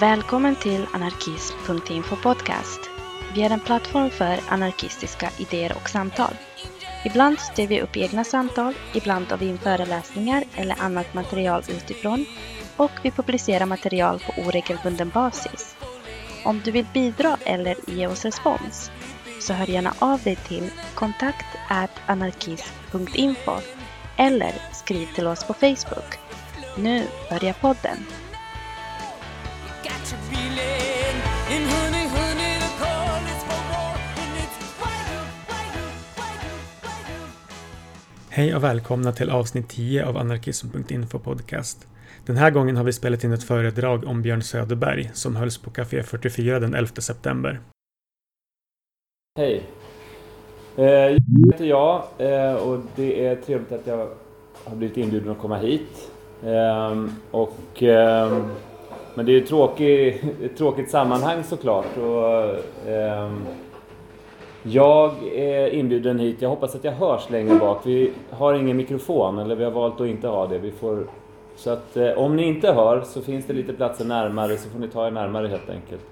Välkommen till anarkism.info podcast. Vi är en plattform för anarkistiska idéer och samtal. Ibland styr vi upp egna samtal, ibland har vi in föreläsningar eller annat material utifrån och vi publicerar material på oregelbunden basis. Om du vill bidra eller ge oss respons så hör gärna av dig till kontakt anarkism.info eller skriv till oss på Facebook. Nu börjar podden. Hej och välkomna till avsnitt 10 av anarkism.info podcast. Den här gången har vi spelat in ett föredrag om Björn Söderberg som hölls på Café 44 den 11 september. Hej. Eh, Jag heter jag eh, och det är trevligt att jag har blivit inbjuden att komma hit. Ehm, Och, ehm, men det är ju tråkig, ett tråkigt sammanhang såklart. Och, eh, jag är inbjuden hit. Jag hoppas att jag hörs längre bak. Vi har ingen mikrofon, eller vi har valt att inte ha det. Vi får, så att eh, om ni inte hör så finns det lite platser närmare så får ni ta er närmare helt enkelt.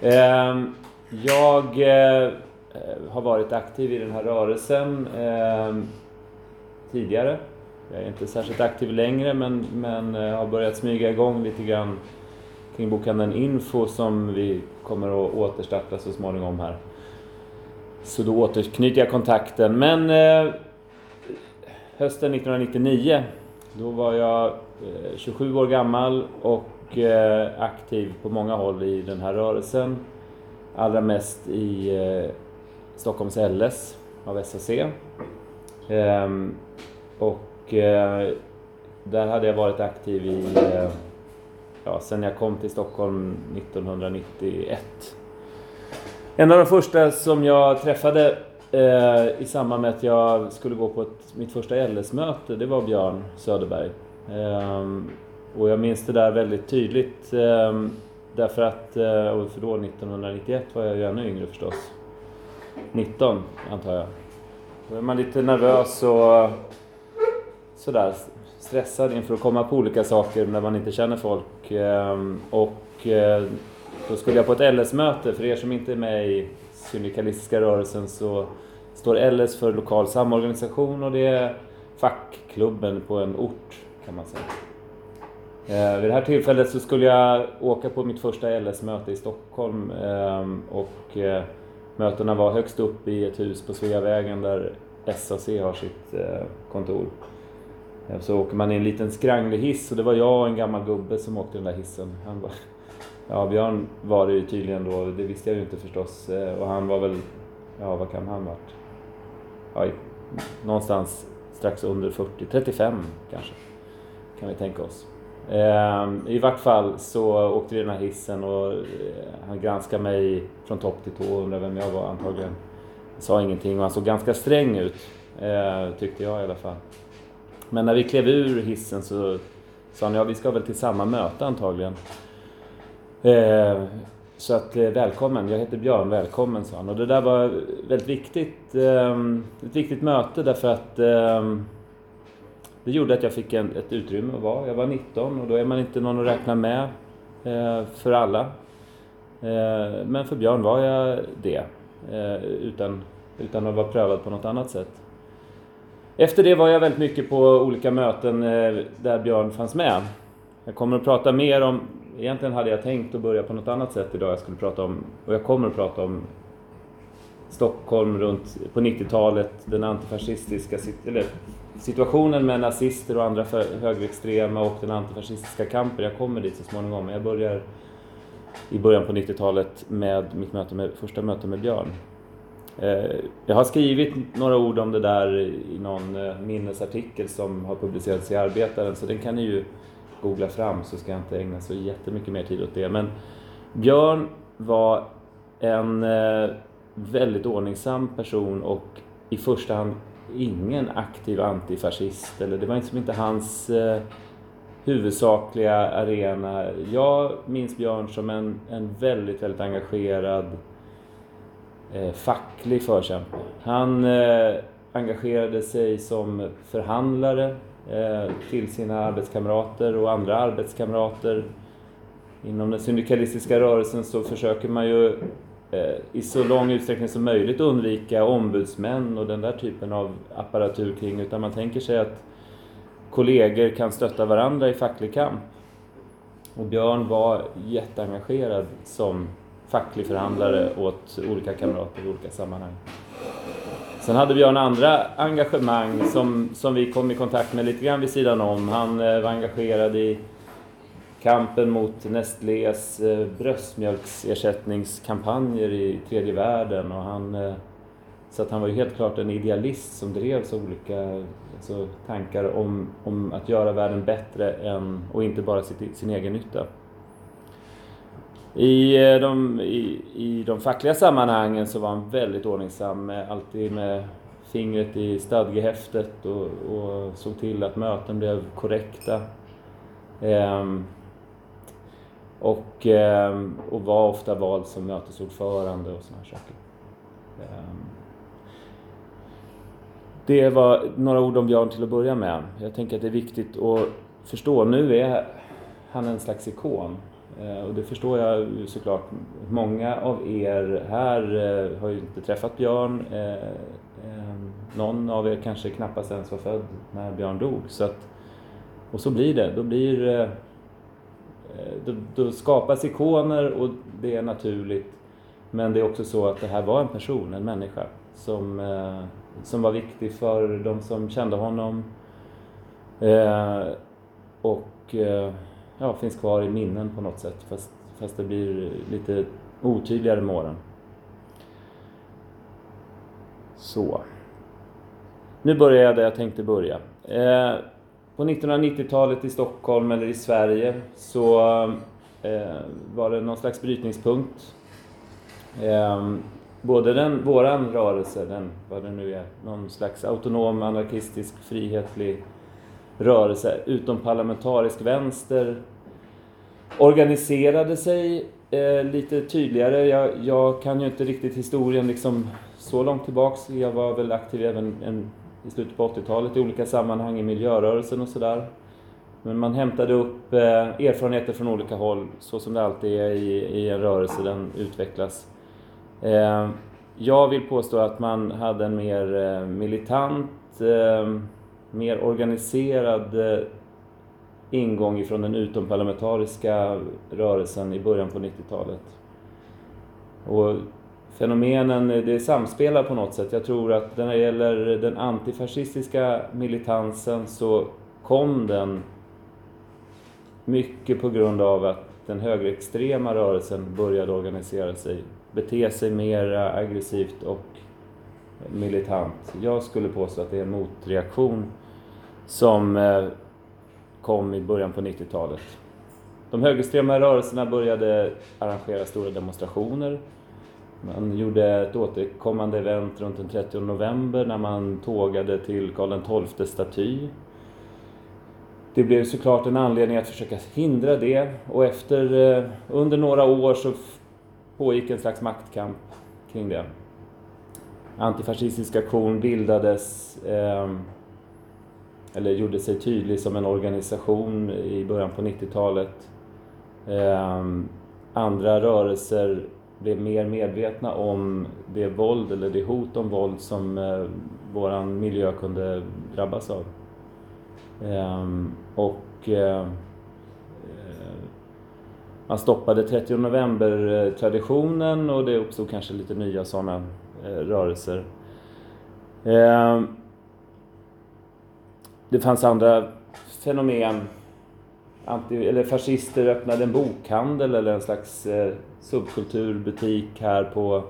Eh, Jag eh, har varit aktiv i den här rörelsen ehm, tidigare. Jag är inte särskilt aktiv längre men, men eh, har börjat smyga igång lite grann kring bokhandeln Info som vi kommer att återstarta så småningom här. Så då återknyter jag kontakten. Men eh, hösten 1999 då var jag eh, 27 år gammal och eh, aktiv på många håll i den här rörelsen. Allra mest i eh, Stockholms LS av SAC. Ehm, och eh, där hade jag varit aktiv i, eh, ja, sen jag kom till Stockholm 1991. En av de första som jag träffade eh, i samband med att jag skulle gå på ett, mitt första LS-möte, det var Björn Söderberg. Eh, och jag minns det där väldigt tydligt eh, därför att, eh, och för då 1991 var jag ju ännu yngre förstås. 19 antar jag. Då är man lite nervös och sådär stressad inför att komma på olika saker när man inte känner folk. Ehm, och eh, då skulle jag på ett LS-möte, för er som inte är med i syndikalistiska rörelsen så står LS för lokal samorganisation och det är fackklubben på en ort kan man säga. Eh, Vid det här tillfället så skulle jag åka på mitt första LS-möte i Stockholm ehm, och eh, mötena var högst upp i ett hus på Sveavägen där SAC har sitt eh, kontor. Eh, så åker man i en liten skranglig hiss och det var jag och en gammal gubbe som åkte den där hissen. Han bara, ja, Björn var det ju tydligen då, det visste jag ju inte förstås. Eh, och han var väl, ja vad kan han varit? Ja, någonstans strax under 40, 35 kanske. Kan vi tänka oss. Eh, I vart fall så åkte vi den här hissen och han granskade mig från topp till tå och undrade vem jag var antagligen. Jag sa ingenting och han såg ganska sträng ut, tyckte jag i alla fall. Men när vi klev ur hissen så sa han, ja vi ska väl till samma möte antagligen. Eh, så att eh, välkommen, jag heter Björn, välkommen sa han. Och det där var väldigt viktigt, eh, ett viktigt möte därför att eh, det gjorde att jag fick en, ett utrymme att vara. Jag var 19 och då är man inte någon att räkna med eh, för alla. Eh, men för Björn var jag det, eh, utan, utan att vara prövad på något annat sätt. Efter det var jag väldigt mycket på olika möten eh, där Björn fanns med. Jag kommer att prata mer om, egentligen hade jag tänkt att börja på något annat sätt idag. Jag skulle prata om, och jag kommer att prata om Stockholm runt på 90-talet, den antifascistiska eller, situationen med nazister och andra högerextrema och den antifascistiska kampen. Jag kommer dit så småningom, men jag börjar i början på 90-talet med mitt möte med, första möte med Björn. Eh, jag har skrivit några ord om det där i någon eh, minnesartikel som har publicerats i Arbetaren, så den kan ni ju googla fram så ska jag inte ägna så jättemycket mer tid åt det. Men Björn var en eh, väldigt ordningsam person och i första hand ingen aktiv antifascist. Eller det var liksom inte hans huvudsakliga arena. Jag minns Björn som en, en väldigt, väldigt engagerad eh, facklig förkämpe. Han eh, engagerade sig som förhandlare eh, till sina arbetskamrater och andra arbetskamrater inom den syndikalistiska rörelsen så försöker man ju eh, i så lång utsträckning som möjligt undvika ombudsmän och den där typen av apparatur kring utan man tänker sig att kollegor kan stötta varandra i facklig kamp. Och Björn var jätteengagerad som facklig förhandlare åt olika kamrater i olika sammanhang. Sen hade Björn andra engagemang som, som vi kom i kontakt med lite grann vid sidan om. Han eh, var engagerad i kampen mot Nestlés eh, bröstmjölksersättningskampanjer i tredje världen och han eh, så att han var ju helt klart en idealist som drevs av olika alltså, tankar om, om att göra världen bättre än, och inte bara sitt, sin egen nytta. I eh, de, i, I de fackliga sammanhangen så var han väldigt ordningsam, med, alltid med fingret i stadgehäftet och, och såg till att möten blev korrekta. Ehm, och, ehm, och var ofta vald som mötesordförande och sådana saker. Ehm, det var några ord om Björn till att börja med. Jag tänker att det är viktigt att förstå. Nu är han en slags ikon. Eh, och det förstår jag ju såklart. Många av er här eh, har ju inte träffat Björn. Eh, ehm, någon av er kanske knappast ens var född när Björn dog. Så att, och så blir det. Då, blir, då, då skapas ikoner och det är naturligt. Men det är också så att det här var en person, en människa, som, som var viktig för de som kände honom. Och ja, finns kvar i minnen på något sätt, fast, fast det blir lite otydligare med åren. Så. Nu börjar jag där jag tänkte börja. Eh, på 1990-talet i Stockholm eller i Sverige så eh, var det någon slags brytningspunkt. Eh, både den, våran rörelse, den, vad det nu är, någon slags autonom, anarkistisk, frihetlig rörelse, utom parlamentarisk vänster, organiserade sig eh, lite tydligare. Jag, jag kan ju inte riktigt historien liksom så långt tillbaks. Jag var väl aktiv även en, i slutet på 80-talet i olika sammanhang i miljörörelsen och sådär. Men man hämtade upp eh, erfarenheter från olika håll, så som det alltid är i, i en rörelse, den utvecklas. Eh, jag vill påstå att man hade en mer eh, militant, eh, mer organiserad eh, ingång ifrån den utomparlamentariska rörelsen i början på 90-talet. Och fenomenen, eh, det samspelar på något sätt. Jag tror att när det gäller den antifascistiska militansen så kom den mycket på grund av att den högerextrema rörelsen började organisera sig, bete sig mer aggressivt och militant. Jag skulle påstå att det är en motreaktion som eh, kom i början på 90-talet. De högerextrema rörelserna började arrangera stora demonstrationer. Man gjorde ett återkommande event runt den 30 november när man tågade till Karl XII staty. Det blev såklart en anledning att försöka hindra det och efter, eh, under några år så pågick en slags maktkamp kring det. Antifascistisk aktion bildades eh, eller gjorde sig tydlig som en organisation i början på 90-talet. Ehm, andra rörelser blev mer medvetna om det våld eller det hot om våld som eh, miljö kunde drabbas av. Ehm, och eh, eh man stoppade 30 november-traditionen och det uppstod kanske lite nya sådana eh, rörelser. Ehm, det fanns andra fenomen. Anti, eller fascister öppnade en bokhandel eller en slags eh, subkulturbutik här på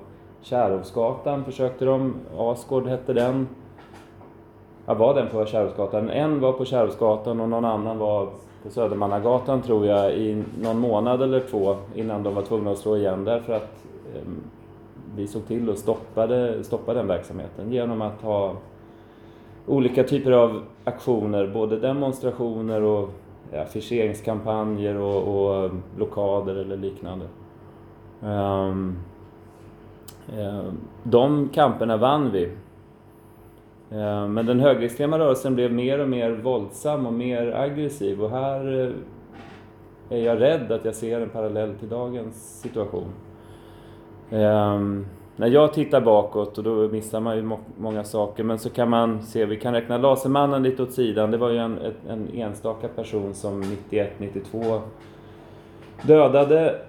Kärrhovsgatan försökte de. Asgård hette den. Ja, var den på Kärrhovsgatan? En var på Kärrhovsgatan och någon annan var på Södermannagatan tror jag i någon månad eller två innan de var tvungna att slå igen därför att eh, vi såg till att stoppa den verksamheten genom att ha olika typer av aktioner, både demonstrationer och affischeringskampanjer och, och eh, blockader eller liknande. Um, um, de kamperna vann vi. Um, men den högerextrema rörelsen blev mer och mer våldsam och mer aggressiv och här eh, är jag rädd att jag ser en parallell till dagens situation. Um, när jag tittar bakåt, och då missar man ju må- många saker, men så kan man se, vi kan räkna Lasermannen lite åt sidan. Det var ju en, en enstaka person som 91-92 dödade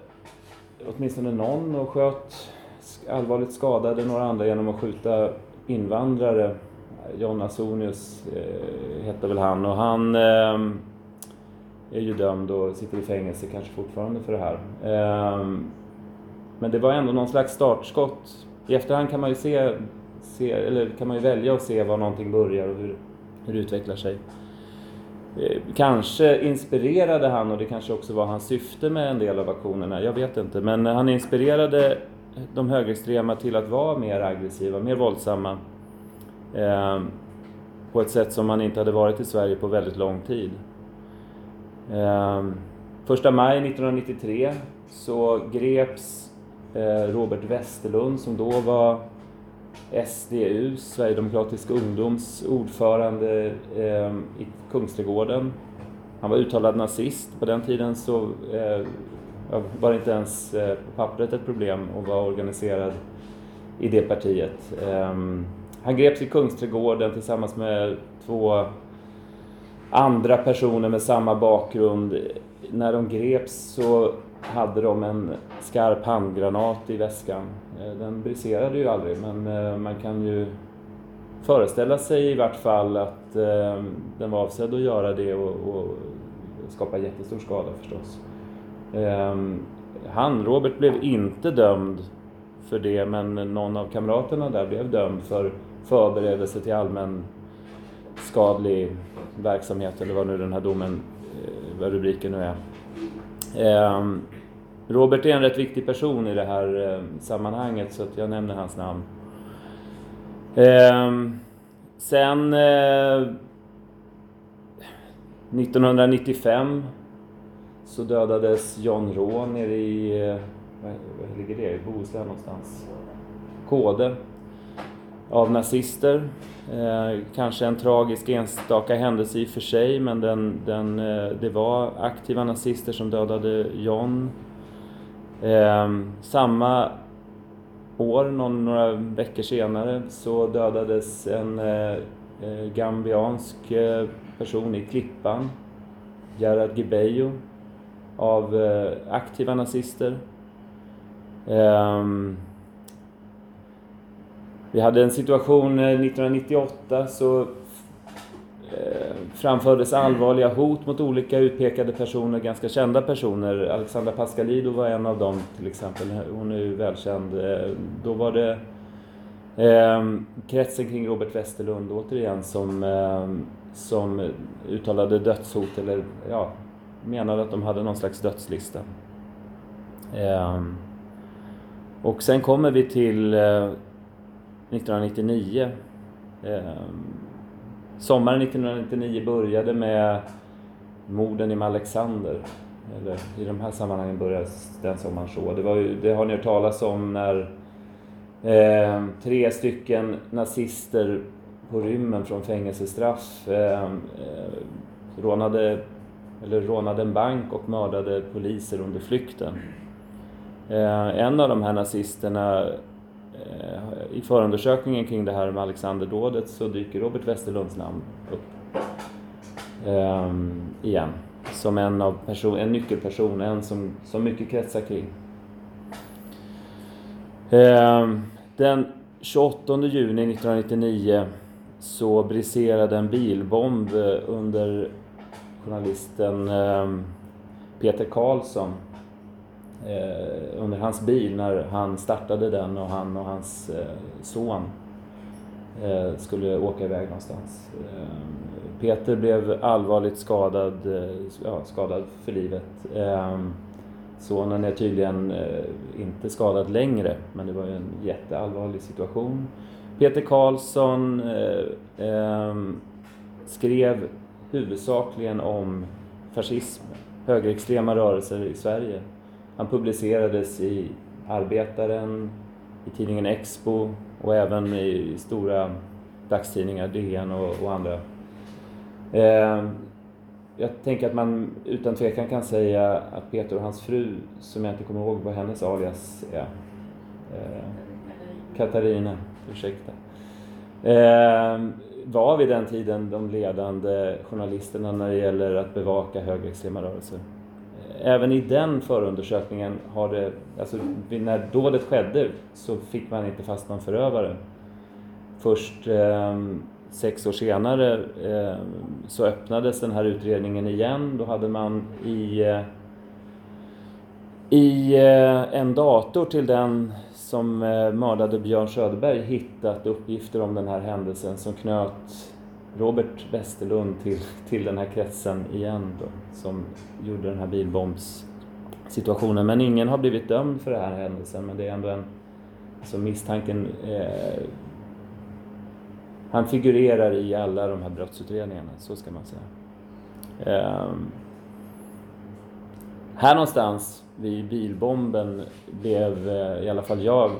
åtminstone någon och sköt allvarligt skadade några andra genom att skjuta invandrare. John Ausonius eh, hette väl han och han eh, är ju dömd och sitter i fängelse kanske fortfarande för det här. Eh, men det var ändå någon slags startskott. I efterhand kan man ju se, se eller kan man ju välja att se var någonting börjar och hur, hur det utvecklar sig. Eh, kanske inspirerade han, och det kanske också var hans syfte med en del av aktionerna, jag vet inte. Men han inspirerade de högerextrema till att vara mer aggressiva, mer våldsamma. Eh, på ett sätt som man inte hade varit i Sverige på väldigt lång tid. Eh, första maj 1993 så greps Eh, Robert Westerlund som då var SDU, Sverigedemokratisk ungdoms ordförande ehm, i Kungsträdgården. Han var uttalad nazist. På den tiden så eh, var det inte ens eh, på pappret ett problem att vara organiserad i det partiet. Ehm, han greps i Kungsträdgården tillsammans med två andra personer med samma bakgrund. När de greps så hade de en skarp handgranat i väskan. Eh, den briserade ju aldrig men eh, man kan ju föreställa sig i vart fall att eh, den var avsedd att göra det och, och skapa jättestor skada förstås. Han, Robert, blev inte dömd för det men någon av kamraterna där blev dömd för förberedelse till allmän skadlig verksamhet eller vad nu den här domen, vad rubriken nu är. Ehm, Robert är en rätt viktig person i det här ehm, sammanhanget så att jag nämner hans namn. Ehm, sen eh, 1995 så dödades John Rå nere i, eh, var ligger det, i Bohuslän någonstans? Kode av nazister. Eh, kanske en tragisk enstaka händelse i och för sig, men den, den, eh, det var aktiva nazister som dödade John. Eh, samma år, någon, några veckor senare, så dödades en eh, eh, gambiansk eh, person i Klippan, Gerard Gibejo, av aktiva nazister. Um, vi hade en situation eh, 1998 så eh, framfördes allvarliga hot mot olika utpekade personer, ganska kända personer. Alexandra Pascalidou var en av dem till exempel. Hon är ju välkänd. Eh, då var det eh, kretsen kring Robert Westerlund återigen som, eh, som uttalade dödshot eller ja, menade att de hade någon slags dödslista. Eh, och sen kommer vi till eh, 1999. Eh, sommaren 1999 började med morden i Malexander. Eller i de här sammanhangen började den sommaren så. Det, var ju, det har ni hört talas om när eh, tre stycken nazister på rymmen från fängelsestraff eh, eh, rånade, eller rånade en bank och mördade poliser under flykten. Eh, en av de här nazisterna Eh, i förundersökningen kring det här med Alexanderdådet så dyker Robert Westerlunds namn upp ehm, igen. Som en, av person, en nyckelperson, en som, som mycket kretsar kring. Ehm, den 28 juni 1999 så briserade en bilbomb eh, under journalisten ehm, Peter Karlsson eh, under hans bil när han startade den och han och hans eh, son eh, skulle åka iväg någonstans. Eh, Peter blev allvarligt skadad, eh, ja, skadad för livet. Eh, sonen är tydligen eh, inte skadad längre, men det var ju en jätteallvarlig situation. Peter Karlsson eh, eh, skrev huvudsakligen om fascism, högerextrema rörelser i Sverige. Han publicerades i Arbetaren, i tidningen Expo och även i stora dagstidningar, DN och, och andra. Eh, jag tänker att man utan tvekan kan säga att Peter och hans fru, som jag inte kommer ihåg vad hennes alias är, eh, Katarina, ursäkta, eh, var vid den tiden de ledande journalisterna när det gäller att bevaka högerextrema rörelser. Även i den förundersökningen har det, alltså när dådet skedde så fick man inte fast någon förövare. Först eh, sex år senare eh, så öppnades den här utredningen igen. Då hade man i, eh, i eh, en dator till den som eh, mördade Björn Söderberg hittat uppgifter om den här händelsen som knöt Robert Westerlund till, till den här kretsen igen då, som gjorde den här bilbombssituationen. Men ingen har blivit dömd för den här händelsen, men det är ändå en alltså misstanken eh, han figurerar i alla de här brottsutredningarna, så ska man säga. Eh, här någonstans vid bilbomben blev eh, i alla fall jag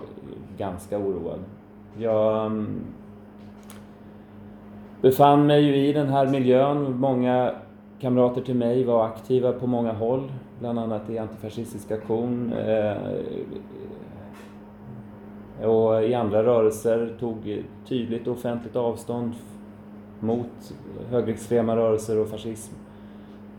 ganska oroad. Jag mm, befann mig ju i den här miljön. Många kamrater till mig var aktiva på många håll, bland annat i Antifascistisk aktion eh, och i andra rörelser tog tydligt och offentligt avstånd mot högerextrema rörelser och fascism.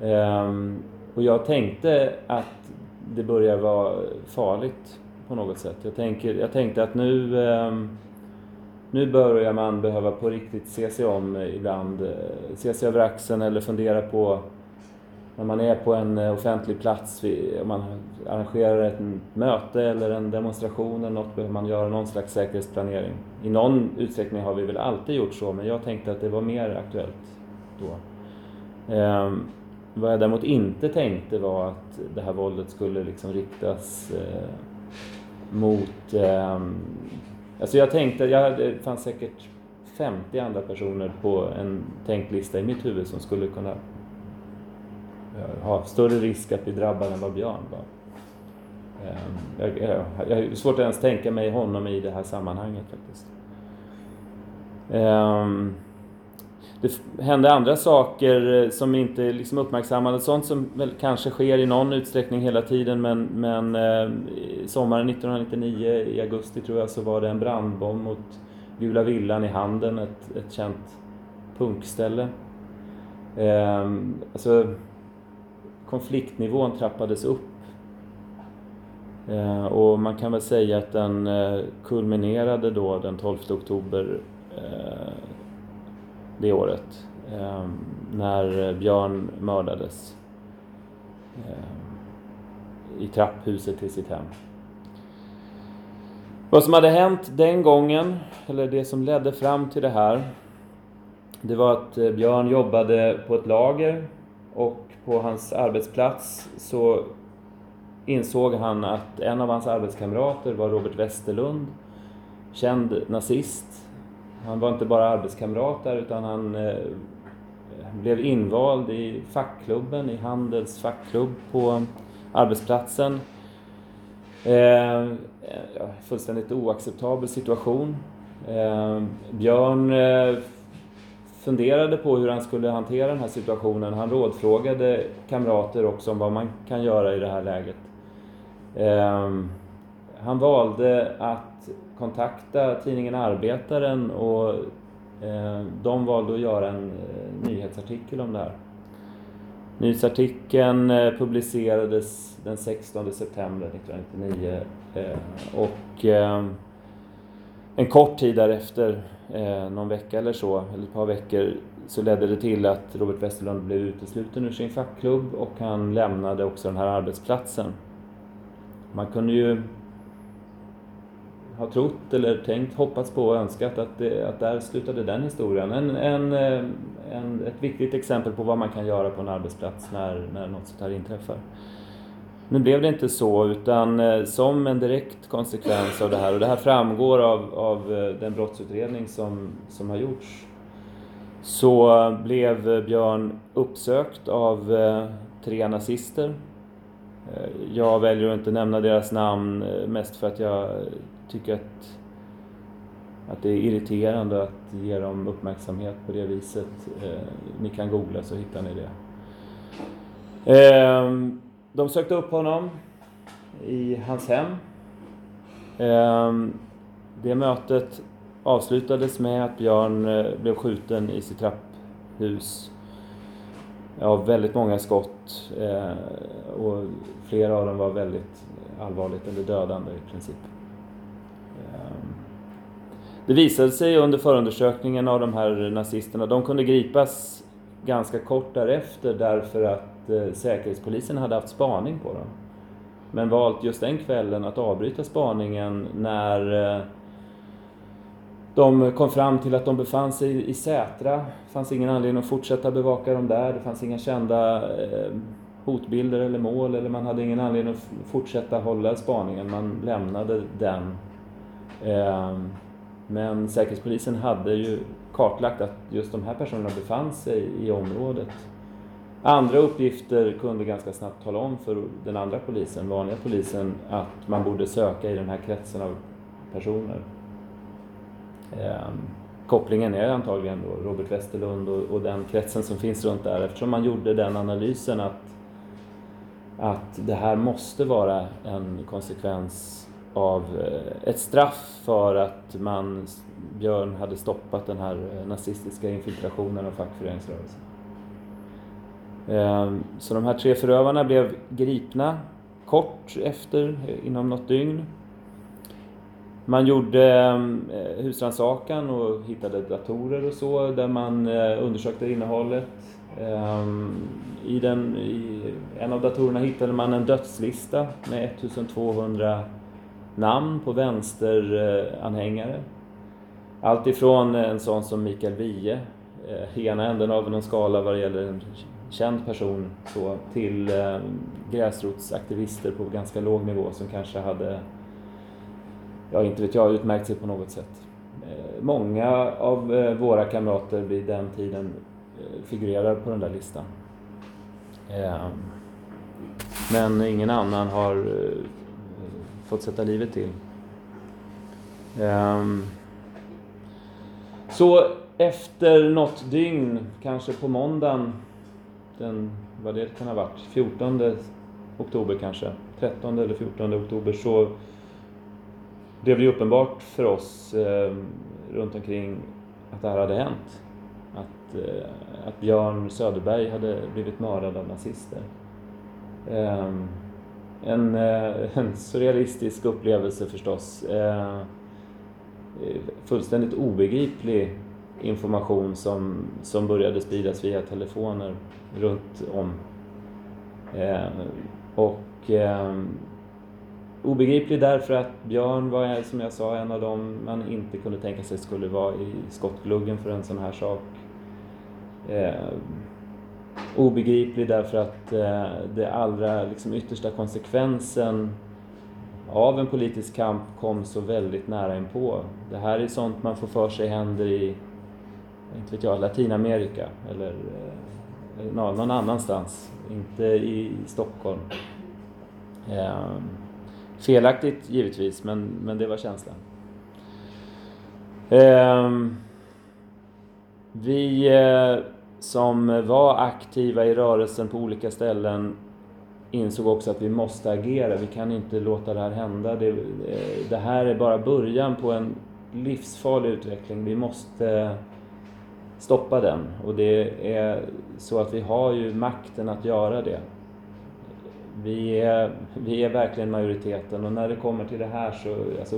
Ehm, och jag tänkte att det börjar vara farligt på något sätt. Jag, tänker, jag tänkte att nu, ehm, nu börjar man behöva på riktigt se sig om ibland. Eh, se sig över axeln eller fundera på när man är på en eh, offentlig plats, om man arrangerar ett möte eller en demonstration eller något, behöver man göra någon slags säkerhetsplanering. I någon utsträckning har vi väl alltid gjort så, men jag tänkte att det var mer aktuellt då. Eh, vad jag däremot inte tänkte var att det här våldet skulle liksom riktas eh, mot... eh, alltså jag tänkte, jag hade, det fanns säkert 50 andra personer på en tänkt lista i mitt huvud som skulle kunna eh, ha större risk att bli drabbad än vad Björn var. Ehm, jag, jag, jag har svårt att ens tänka mig honom i det här sammanhanget faktiskt. Ehm, det hände andra saker eh, som inte liksom uppmärksammades, Sånt som väl kanske sker i någon utsträckning hela tiden men, men eh, sommaren 1999 i augusti tror jag så var det en brandbomb mot Gula Villan i Handen, ett, ett känt punkställe. Ehm, alltså, konfliktnivån trappades upp. Eh, och man kan väl säga att den eh, kulminerade då den 12 oktober eh, det året. Eh, när Björn mördades eh, i trapphuset till sitt hem. Vad som hade hänt den gången, eller det som ledde fram till det här, det var att eh, Björn jobbade på ett lager och på hans arbetsplats så insåg han att en av hans arbetskamrater var Robert Westerlund, känd nazist. Han var inte bara arbetskamrat där utan han eh, blev invald i fackklubben, i Handels fackklubb på arbetsplatsen. Eh, fullständigt oacceptabel situation. Eh, Björn eh, funderade på hur han skulle hantera den här situationen. Han rådfrågade kamrater också om vad man kan göra i det här läget. Eh, han valde att kontakta tidningen Arbetaren och eh, de valde att göra en eh, nyhetsartikel om det här. Nyhetsartikeln eh, publicerades den 16 september 1999 eh, och eh, en kort tid därefter, eh, någon vecka eller så, eller ett par veckor, så ledde det till att Robert Westerlund blev utesluten ur sin fackklubb och han lämnade också den här arbetsplatsen. Man kunde ju har trott eller tänkt, hoppats på och önskat att, det, att där slutade den historien. En, en, eh, en, ett viktigt exempel på vad man kan göra på en arbetsplats när, när något sånt här inträffar. Nu blev det inte så, utan eh, som en direkt konsekvens av det här, och det här framgår av, av eh, den brottsutredning som, som har gjorts, så blev Björn uppsökt av tre nazister. Eh, jag väljer att inte nämna deras namn eh, mest för att jag eh, tycker att, att det är irriterande att ge dem uppmärksamhet på det viset. Ni kan googla så hittar ni det. Ehm, de sökte upp honom i hans hem. Ehm, det mötet avslutades med att Björn blev skjuten i sitt trapphus Ja, väldigt många skott eh, och flera av dem var väldigt allvarligt eller dödande i princip. Ehm, det visade sig under förundersökningen av de här nazisterna, de kunde gripas ganska kort därefter därför att eh, Säkerhetspolisen hade haft spaning på dem. Men valt just den kvällen att avbryta spaningen när eh, de kom fram till att de befann sig i Sätra. Det fanns ingen anledning att fortsätta bevaka dem där. Det fanns inga kända eh, hotbilder eller mål eller man hade ingen anledning att fortsätta hålla spaningen. Man lämnade den. Ehm, men Säkerhetspolisen hade ju kartlagt att just de här personerna befann sig i området. Andra uppgifter kunde ganska snabbt tala om för den andra polisen, vanliga polisen, att man borde söka i den här kretsen av personer. Ehm, kopplingen är antagligen då Robert Westerlund och, och den kretsen som finns runt där eftersom man gjorde den analysen att, att det här måste vara en konsekvens av eh, ett straff för att man, Björn hade stoppat den här eh, nazistiska infiltrationen av fackföreningsrörelsen. Ehm, så de här tre förövarna blev gripna kort efter, eh, inom något dygn. Man gjorde mm, eh, husrannsakan och hittade datorer och så där man eh, undersökte innehållet. Ehm, I, den, I en av datorerna hittade man en dödslista med 1200 namn på vänsteranhängare. Eh, Allt ifrån en sån som Mikael Wiehe, i ena änden av någon skala vad det gäller en känd person, så, till gräsrotsaktivister på ganska låg nivå som kanske hade ja, inte vet jag, utmärkt sig på något sätt. Eh, många av eh, våra kamrater vid den tiden eh, figurerar på den där listan. Men ingen annan har fått sätta livet till. Så efter något dygn, kanske på måndagen, den, vad det kan ha varit, 14 oktober kanske, 13 eller 14 oktober, så det ju uppenbart för oss eh, runt omkring att det här hade hänt. Att, eh, att Björn Söderberg hade blivit mördad av nazister. Eh, en, eh, en surrealistisk upplevelse förstås. Eh, fullständigt obegriplig information som, som började spridas via telefoner runt om. Eh, och eh, Obegriplig därför att Björn var, som jag sa, en av dem man inte kunde tänka sig skulle vara i skottgluggen för en sån här sak. Eh, obegriplig därför att eh, det allra liksom, yttersta konsekvensen av en politisk kamp kom så väldigt nära inpå. Det här är sånt man får för sig händer i, inte vet jag, Latinamerika eller eh, någon annanstans, inte i Stockholm. Eh, Felaktigt givetvis, men, men det var känslan. Eh, vi eh, som var aktiva i rörelsen på olika ställen insåg också att vi måste agera. Vi kan inte låta det här hända. Det, eh, det här är bara början på en livsfarlig utveckling. Vi måste stoppa den. Och det är så att vi har ju makten att göra det. Vi är, vi är verkligen majoriteten och när det kommer till det här så, alltså,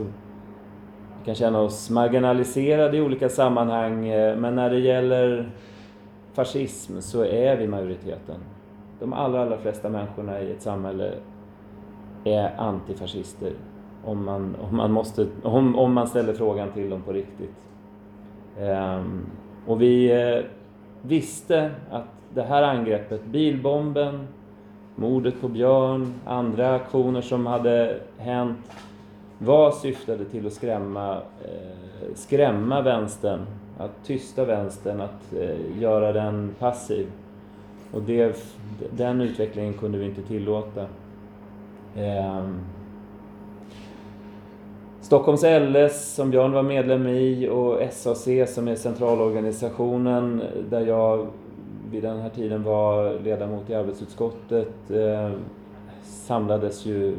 vi kan känna oss marginaliserade i olika sammanhang, eh, men när det gäller fascism så är vi majoriteten. De allra, allra flesta människorna i ett samhälle är antifascister om man, om man, måste, om, om man ställer frågan till dem på riktigt. Um, och vi eh, visste att det här angreppet, bilbomben, mordet på Björn, andra aktioner som hade hänt var syftade till att skrämma, eh, skrämma vänstern, att tysta vänstern, att eh, göra den passiv. Och det, den utvecklingen kunde vi inte tillåta. Eh, Stockholms LS som Björn var medlem i och SAC som är centralorganisationen där jag vid den här tiden var ledamot i arbetsutskottet eh, samlades ju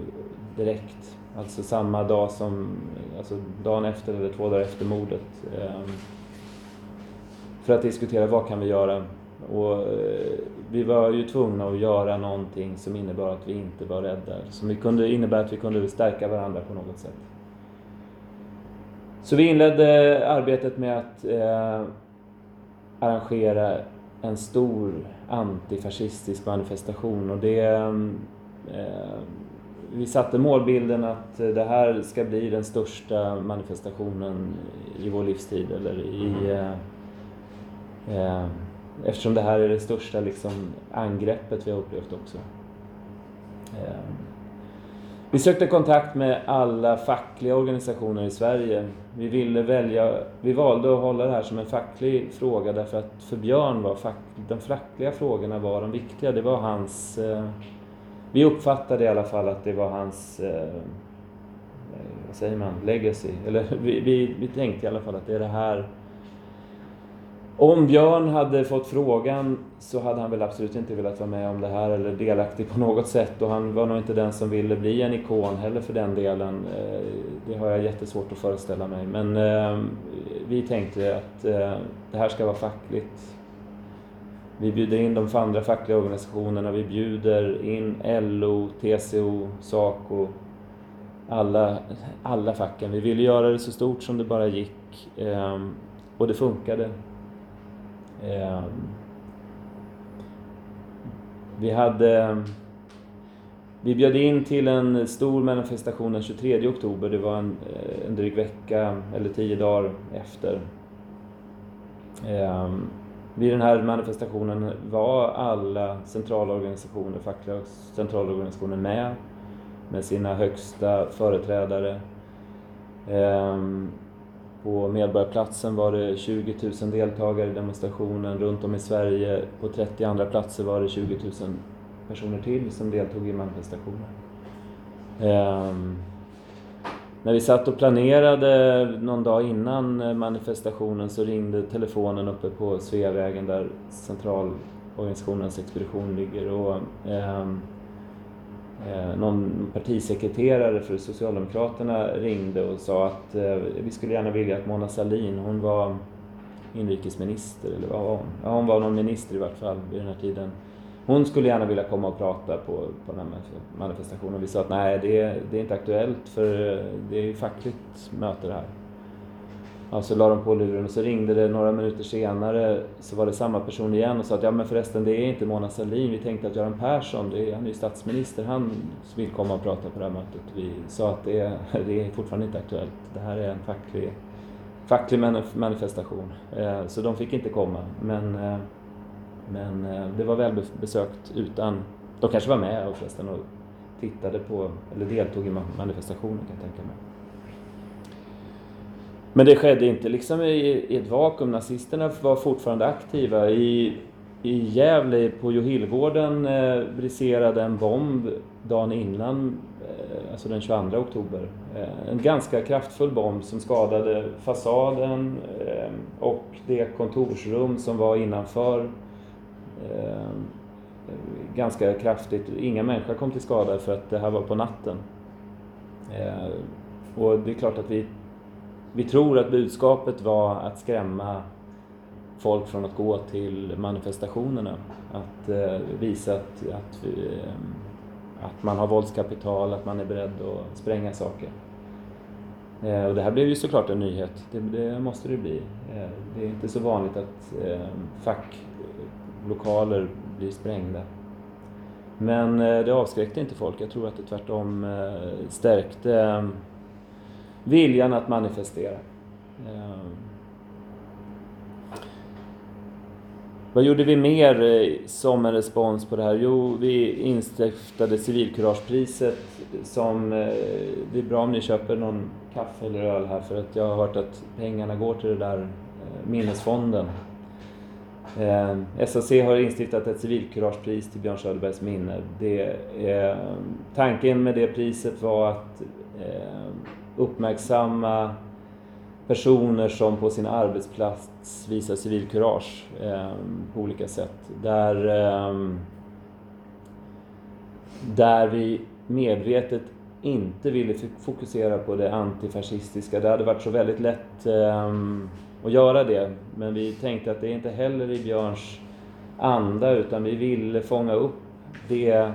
direkt. Alltså samma dag som, alltså dagen efter eller två dagar efter mordet. Eh, för att diskutera vad kan vi göra. Och eh, vi var ju tvungna att göra någonting som innebar att vi inte var rädda. Som vi kunde, innebär att vi kunde stärka varandra på något sätt. Så vi inledde arbetet med att eh, arrangera en stor antifascistisk manifestation och det eh, vi satte målbilden att det här ska bli den största manifestationen i vår livstid eller i eh, eh, eftersom det här är det största liksom, angreppet vi har upplevt också. Eh, vi sökte kontakt med alla fackliga organisationer i Sverige. Vi ville välja, vi valde att hålla det här som en facklig fråga därför att för Björn var fack, de fackliga frågorna var de viktiga. Det var hans, eh, vi uppfattade i alla fall att det var hans, eh, vad säger man, legacy. Eller vi, vi, vi tänkte i alla fall att det är det här om Björn hade fått frågan så hade han väl absolut inte velat vara med om det här eller delaktig på något sätt och han var nog inte den som ville bli en ikon heller för den delen. Eh, det har jag jättesvårt att föreställa mig men eh, vi tänkte att eh, det här ska vara fackligt. Vi bjuder in de andra fackliga organisationerna, vi bjuder in LO, TCO, SACO, alla, alla facken. Vi ville göra det så stort som det bara gick ehm, och det funkade. Eh, vi hade... Vi bjöd in till en stor manifestation den 23 oktober. Det var en, eh, en dryg vecka eller tio dagar efter. Eh, vid den här manifestationen var alla centralorganisationer, fackliga centralorganisationer med. Med sina högsta företrädare. Eh, på Medborgarplatsen var det 20 000 deltagare i demonstrationen. Runt om i Sverige på 30 andra platser var det 20 000 personer till som deltog i manifestationen. Um, när vi satt och planerade någon dag innan manifestationen så ringde telefonen uppe på Sveavägen där centralorganisationens expedition ligger. Och, um, Eh, någon partisekreterare för Socialdemokraterna ringde och sa att eh, vi skulle gärna vilja att Mona Sahlin, hon var inrikesminister, eller vad var hon? Ja, hon var någon minister i vart fall vid den här tiden. Hon skulle gärna vilja komma och prata på, på den här manifestationen. Vi sa att nej, det är, det är inte aktuellt för eh, det är ju fackligt möte det här. Ja, så la de på luren och så ringde det några minuter senare så var det samma person igen och sa att ja men förresten det är inte Mona Sahlin, vi tänkte att Göran Persson, det är, han är ju statsminister, han vill komma och prata på det här mötet. Vi sa att det är, det är fortfarande inte aktuellt, det här är en facklig, facklig manifestation. Eh, så de fick inte komma men, eh, men eh, det var väl besökt utan, de kanske var med och förresten och tittade på, eller deltog i manifestationen kan jag tänka mig. Men det skedde inte liksom i, i ett vakuum. Nazisterna var fortfarande aktiva. I, i Gävle på Johillgården eh, briserade en bomb dagen innan, eh, alltså den 22 oktober. Eh, en ganska kraftfull bomb som skadade fasaden eh, och det kontorsrum som var innanför eh, ganska kraftigt. Inga människor kom till skada för att det här var på natten. Eh, och det är klart att vi vi tror att budskapet var att skrämma folk från att gå till manifestationerna. Att eh, visa att, att, vi, eh, att man har våldskapital, att man är beredd att spränga saker. Eh, och det här blev ju såklart en nyhet, det, det måste det bli. Eh, det är inte så vanligt att eh, facklokaler blir sprängda. Men eh, det avskräckte inte folk, jag tror att det tvärtom eh, stärkte eh, viljan att manifestera. Ehm. Vad gjorde vi mer eh, som en respons på det här? Jo, vi instiftade civilkuragepriset som... Eh, det är bra om ni köper någon kaffe eller öl här för att jag har hört att pengarna går till den där eh, minnesfonden. Ehm, SAC har instiftat ett civilkuragepris till Björn Söderbergs minne. Det, ehm, tanken med det priset var att uppmärksamma personer som på sin arbetsplats visar civilkurage eh, på olika sätt. Där, eh, där vi medvetet inte ville fokusera på det antifascistiska. Det hade varit så väldigt lätt eh, att göra det. Men vi tänkte att det är inte heller i Björns anda utan vi ville fånga upp det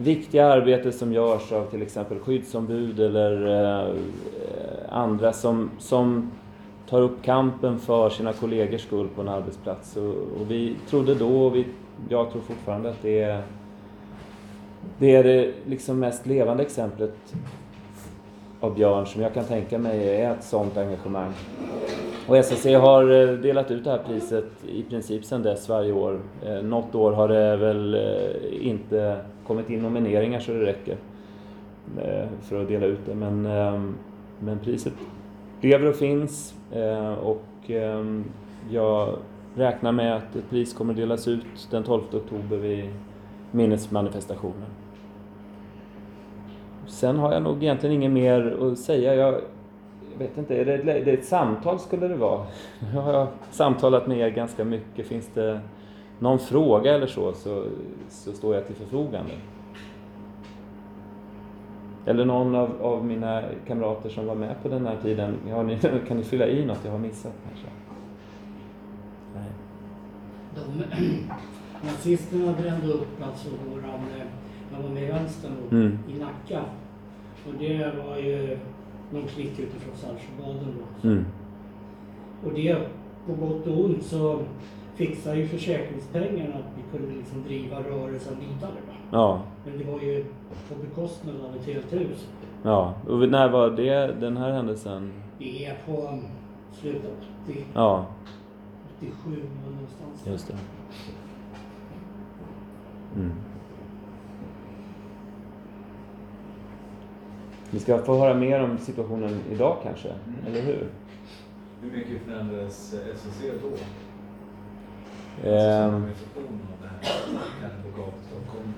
viktiga arbete som görs av till exempel skyddsombud eller eh, eh andra som, som tar upp kampen för sina kollegors skull på en arbetsplats. Och, och vi trodde då, och vi, jag tror fortfarande, att det är det, är det liksom mest levande exemplet av Björn som jag kan tänka mig är ett sådant engagemang. Och SSC har eh, delat ut det här priset i princip sedan dess varje år. Eh, något år har det väl inte kommit in nomineringar så det räcker för att dela ut det. Men, ehm, men priset lever och finns eh, och ehm, jag räknar med att ett pris kommer delas ut den 12 oktober vid minnesmanifestationen. Sen har jag nog egentligen inget mer att säga. Jag, jag vet inte, är det, ett, det är ett samtal skulle det vara. Jag har samtalat med er ganska mycket. Finns det någon fråga eller så, så, så står jag till förfogande. Eller någon av, av mina kamrater som var med på den här tiden. Ni, kan ni fylla i något jag har missat kanske? Nej. De, nazisterna brände upp alltså våran, eh, jag var med i vänstern Mm. i Nacka. Och det var ju någon klick utifrån Saltsjöbaden då. Mm. Och det, på gott och ont, så fixade ju försäkringspengarna att vi kunde liksom driva rörelsen vidare. Va? Ja, Men det var ju på bekostnad av ett helt hus. ja. Och när var det, den här händelsen? Det är på slutet av 80, Ja, 87 var någonstans. just det. Mm. Vi ska få höra mer om situationen idag kanske, eller hur? Hur mycket förändrades SSC då? Ehm, Stockholm.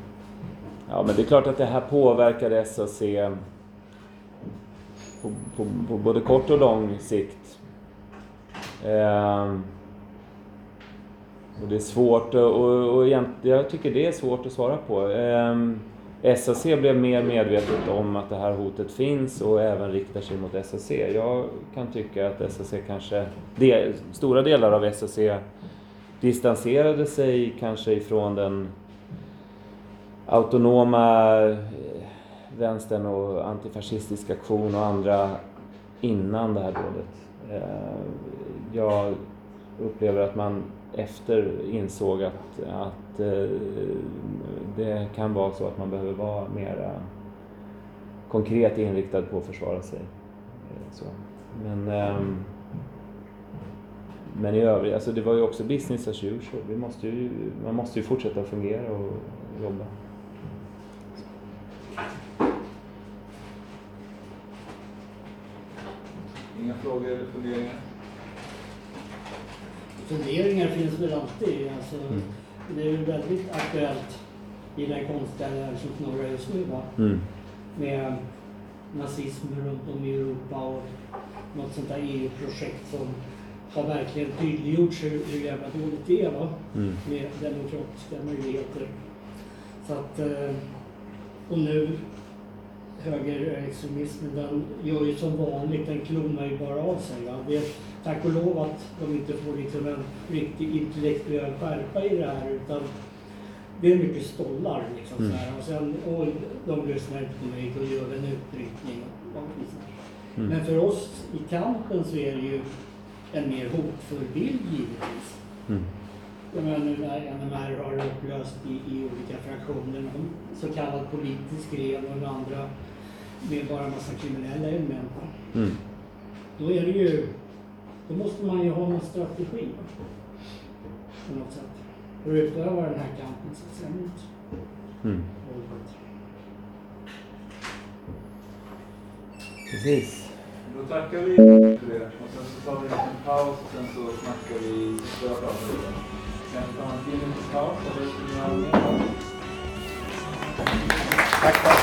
Ja, men det är klart att det här påverkar SAC på, på, på både kort och lång sikt. Ehm, och det är svårt att- och, och egentligen, jag tycker det är svårt att svara på. Ehm, SAC blev mer medvetet om att det här hotet finns och även riktar sig mot SAC. Jag kan tycka att SAC kanske, det, stora delar av SAC distanserade sig kanske ifrån den autonoma eh, vänstern och antifascistisk aktion och andra innan det här dådet. Eh, jag upplever att man efter insåg att, att eh, det kan vara så att man behöver vara mera konkret inriktad på att försvara sig. Så. Men, ehm, men i övrigt, alltså det var ju också business as usual. Vi måste ju, man måste ju fortsätta fungera och jobba. Inga frågor eller funderingar? Funderingar finns väl alltid. Alltså, Mm. Det är ju väldigt aktuellt i den konstiga värld som snurrar just nu. Va? Mm. Med nazism runt om i Europa och något sånt där EU-projekt som har verkligen tydliggjorts hur, hur jävla dåligt det är va? Mm. med demokratiska möjligheter. Så att, eh, och nu högerextremismen den gör ju som vanligt, den klonar ju bara av sig. Va? Det är tack och lov att de inte får liksom en riktig intellektuell skärpa i det här utan det är mycket stollar liksom Mm. så här. Och sen, och de lyssnar inte på mig, då gör en utbrytning. Mm. Men för oss i kampen så är det ju en mer hotfull bild givetvis. Mm. Jag menar nu när NMR har upplöst i, i olika fraktioner, någon så kallad politisk gren och den andra med bara en massa kriminella element. Mm. Då är det ju, då måste man ju ha någon strategi på något sätt. För att utöva den här kampen så att säga mot Mm. Precis. Då tackar vi för det. Och sen så tar vi en paus och sen så snackar vi, börjar prata lite. Kanske tar en tio minuters paus eller ska ni ha paus? Tack, tack.